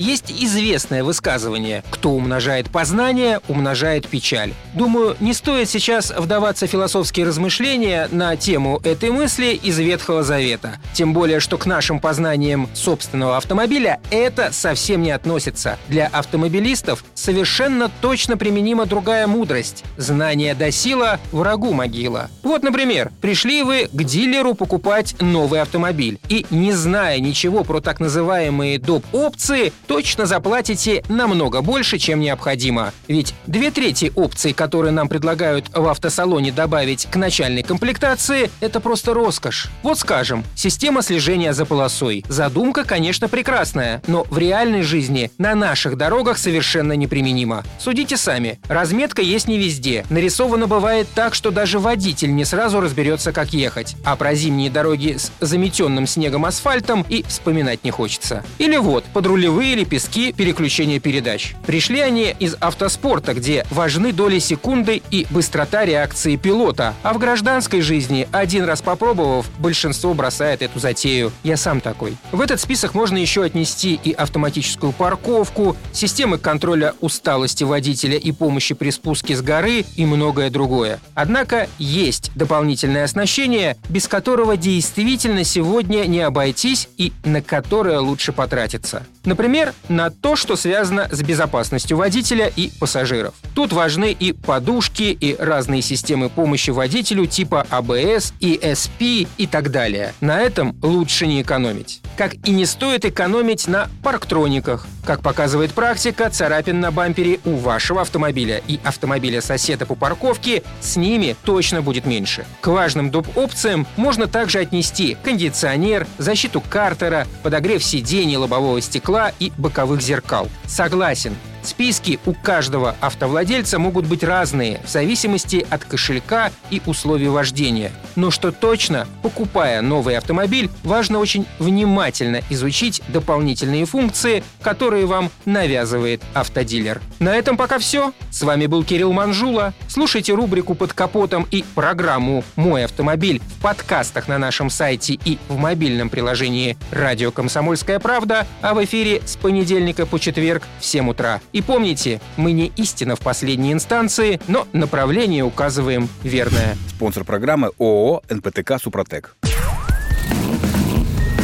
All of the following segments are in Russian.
Есть известное высказывание «Кто умножает познание, умножает печаль». Думаю, не стоит сейчас вдаваться в философские размышления на тему этой мысли из Ветхого Завета. Тем более, что к нашим познаниям собственного автомобиля это совсем не относится. Для автомобилистов совершенно точно применима другая мудрость. Знание до сила, врагу могила. Вот, например, пришли вы к дилеру покупать новый автомобиль и, не зная ничего про так называемые доп. опции, точно заплатите намного больше, чем необходимо. Ведь две трети опций, которые нам предлагают в автосалоне добавить к начальной комплектации, это просто роскошь. Вот скажем, система слежения за полосой. Задумка, конечно, прекрасная, но в реальной жизни на наших дорогах совершенно неприменима. Судите сами. Разметка есть не везде. Нарисовано бывает так, что даже водитель не сразу разберется, как ехать. А про зимние дороги с заметенным снегом асфальтом и вспоминать не хочется. Или вот, подрулевые пески переключения передач. Пришли они из автоспорта, где важны доли секунды и быстрота реакции пилота, а в гражданской жизни, один раз попробовав, большинство бросает эту затею. Я сам такой. В этот список можно еще отнести и автоматическую парковку, системы контроля усталости водителя и помощи при спуске с горы и многое другое. Однако есть дополнительное оснащение, без которого действительно сегодня не обойтись и на которое лучше потратиться. Например, на то, что связано с безопасностью водителя и пассажиров. Тут важны и подушки, и разные системы помощи водителю типа ABS, ESP и так далее. На этом лучше не экономить. Как и не стоит экономить на парктрониках. Как показывает практика, царапин на бампере у вашего автомобиля и автомобиля соседа по парковке с ними точно будет меньше. К важным доп. опциям можно также отнести кондиционер, защиту картера, подогрев сидений лобового стекла и боковых зеркал. Согласен, Списки у каждого автовладельца могут быть разные в зависимости от кошелька и условий вождения. Но что точно, покупая новый автомобиль, важно очень внимательно изучить дополнительные функции, которые вам навязывает автодилер. На этом пока все. С вами был Кирилл Манжула. Слушайте рубрику «Под капотом» и программу «Мой автомобиль» в подкастах на нашем сайте и в мобильном приложении «Радио Комсомольская правда», а в эфире с понедельника по четверг в 7 утра. И помните, мы не истина в последней инстанции, но направление указываем верное. Спонсор программы ООО «НПТК Супротек».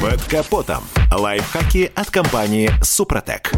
Под капотом. Лайфхаки от компании «Супротек».